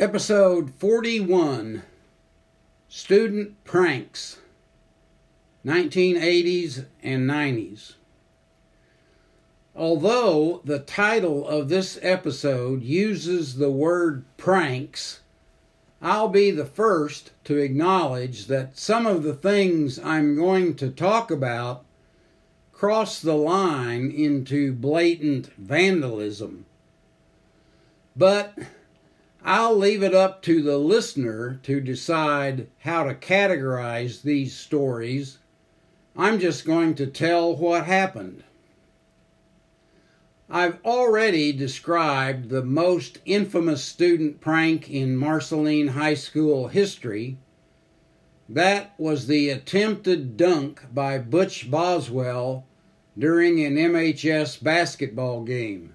Episode 41 Student Pranks 1980s and 90s. Although the title of this episode uses the word pranks, I'll be the first to acknowledge that some of the things I'm going to talk about cross the line into blatant vandalism. But I'll leave it up to the listener to decide how to categorize these stories. I'm just going to tell what happened. I've already described the most infamous student prank in Marceline High School history. That was the attempted dunk by Butch Boswell during an MHS basketball game.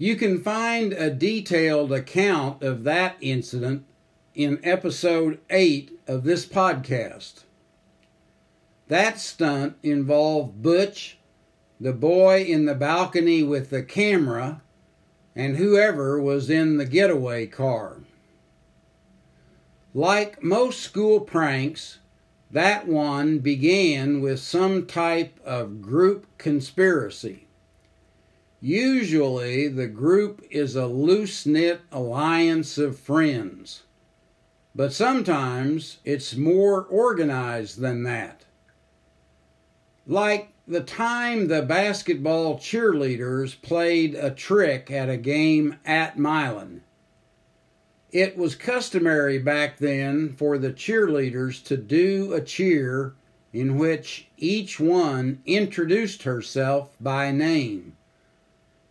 You can find a detailed account of that incident in episode 8 of this podcast. That stunt involved Butch, the boy in the balcony with the camera, and whoever was in the getaway car. Like most school pranks, that one began with some type of group conspiracy. Usually, the group is a loose knit alliance of friends, but sometimes it's more organized than that. Like the time the basketball cheerleaders played a trick at a game at Milan. It was customary back then for the cheerleaders to do a cheer in which each one introduced herself by name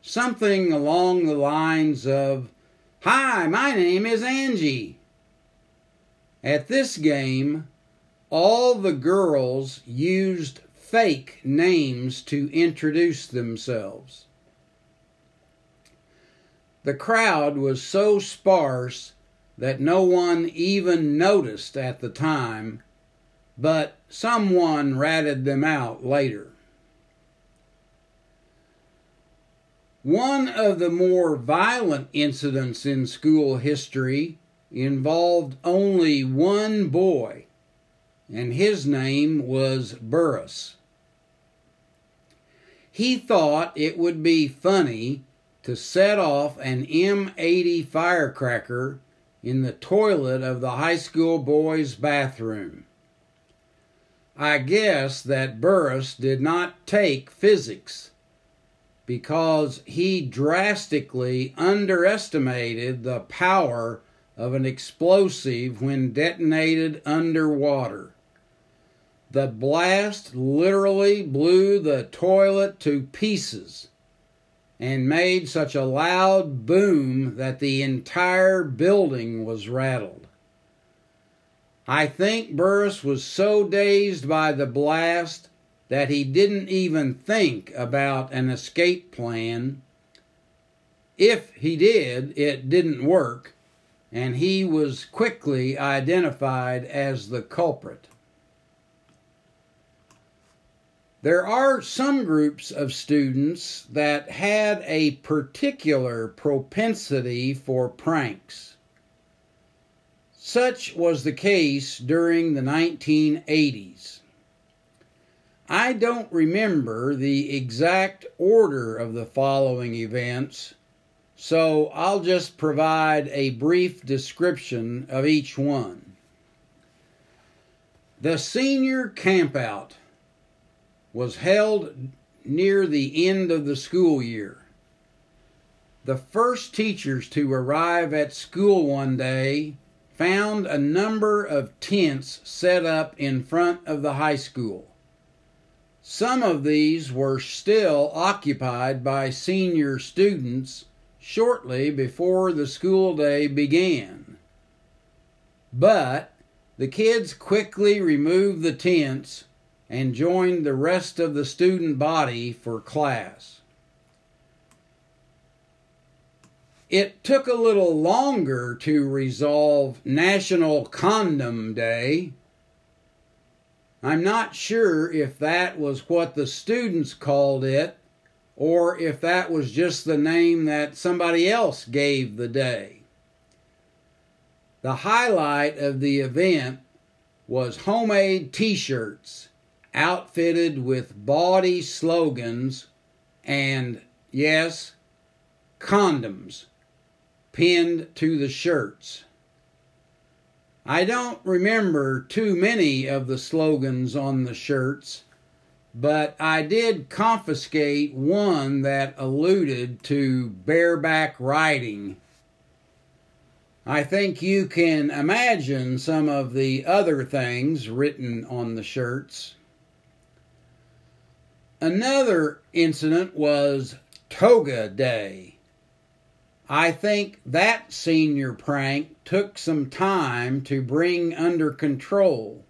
something along the lines of, Hi, my name is Angie. At this game, all the girls used fake names to introduce themselves. The crowd was so sparse that no one even noticed at the time, but someone ratted them out later. One of the more violent incidents in school history involved only one boy, and his name was Burris. He thought it would be funny to set off an M80 firecracker in the toilet of the high school boys' bathroom. I guess that Burris did not take physics because he drastically underestimated the power of an explosive when detonated underwater. The blast literally blew the toilet to pieces and made such a loud boom that the entire building was rattled. I think Burris was so dazed by the blast that he didn't even think about an escape plan. If he did, it didn't work, and he was quickly identified as the culprit. There are some groups of students that had a particular propensity for pranks. Such was the case during the 1980s. I don't remember the exact order of the following events, so I'll just provide a brief description of each one. The senior campout was held near the end of the school year. The first teachers to arrive at school one day found a number of tents set up in front of the high school. Some of these were still occupied by senior students shortly before the school day began. But the kids quickly removed the tents and joined the rest of the student body for class. It took a little longer to resolve National Condom Day I'm not sure if that was what the students called it or if that was just the name that somebody else gave the day. The highlight of the event was homemade t shirts outfitted with bawdy slogans and, yes, condoms pinned to the shirts. I don't remember too many of the slogans on the shirts, but I did confiscate one that alluded to bareback riding. I think you can imagine some of the other things written on the shirts. Another incident was Toga Day. I think that senior prank took some time to bring under control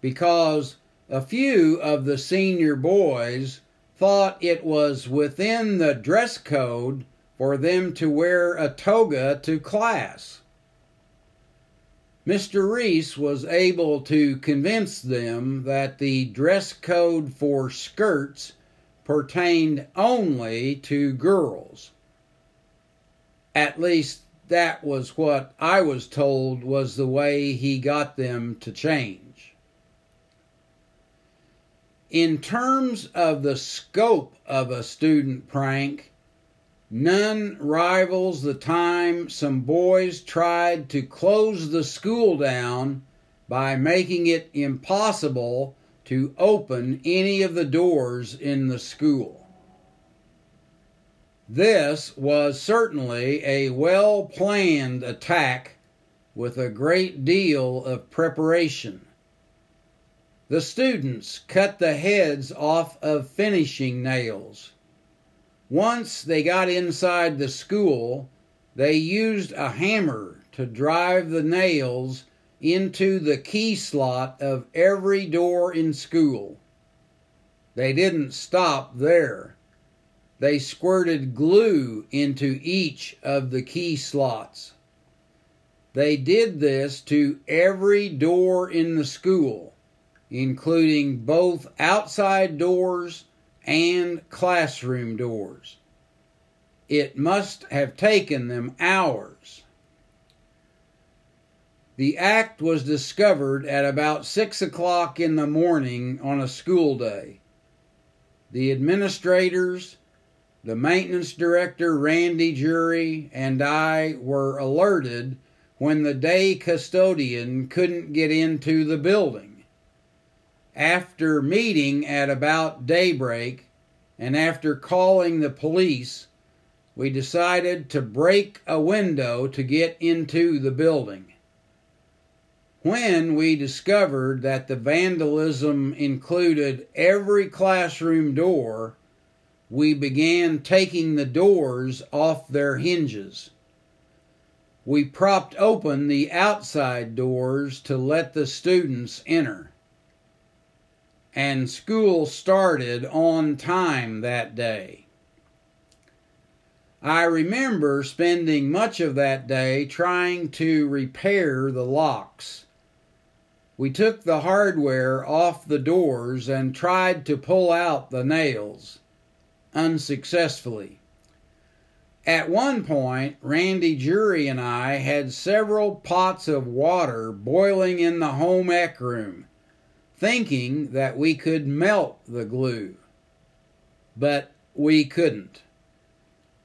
because a few of the senior boys thought it was within the dress code for them to wear a toga to class. Mr. Reese was able to convince them that the dress code for skirts pertained only to girls. At least that was what I was told was the way he got them to change. In terms of the scope of a student prank, none rivals the time some boys tried to close the school down by making it impossible to open any of the doors in the school. This was certainly a well planned attack with a great deal of preparation. The students cut the heads off of finishing nails. Once they got inside the school, they used a hammer to drive the nails into the key slot of every door in school. They didn't stop there they squirted glue into each of the key slots. They did this to every door in the school, including both outside doors and classroom doors. It must have taken them hours. The act was discovered at about six o'clock in the morning on a school day. The administrators, the maintenance director, Randy Jury, and I were alerted when the day custodian couldn't get into the building. After meeting at about daybreak and after calling the police, we decided to break a window to get into the building. When we discovered that the vandalism included every classroom door, we began taking the doors off their hinges. We propped open the outside doors to let the students enter. And school started on time that day. I remember spending much of that day trying to repair the locks. We took the hardware off the doors and tried to pull out the nails unsuccessfully. At one point, Randy Jury and I had several pots of water boiling in the home ec room, thinking that we could melt the glue. But we couldn't.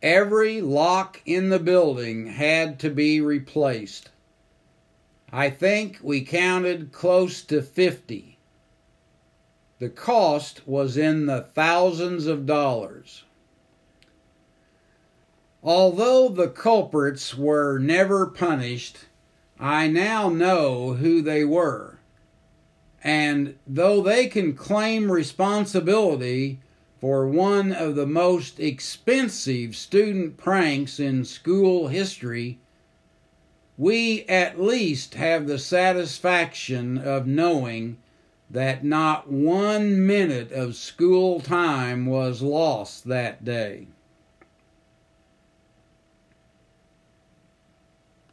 Every lock in the building had to be replaced. I think we counted close to 50 the cost was in the thousands of dollars. Although the culprits were never punished, I now know who they were. And though they can claim responsibility for one of the most expensive student pranks in school history, we at least have the satisfaction of knowing that not one minute of school time was lost that day.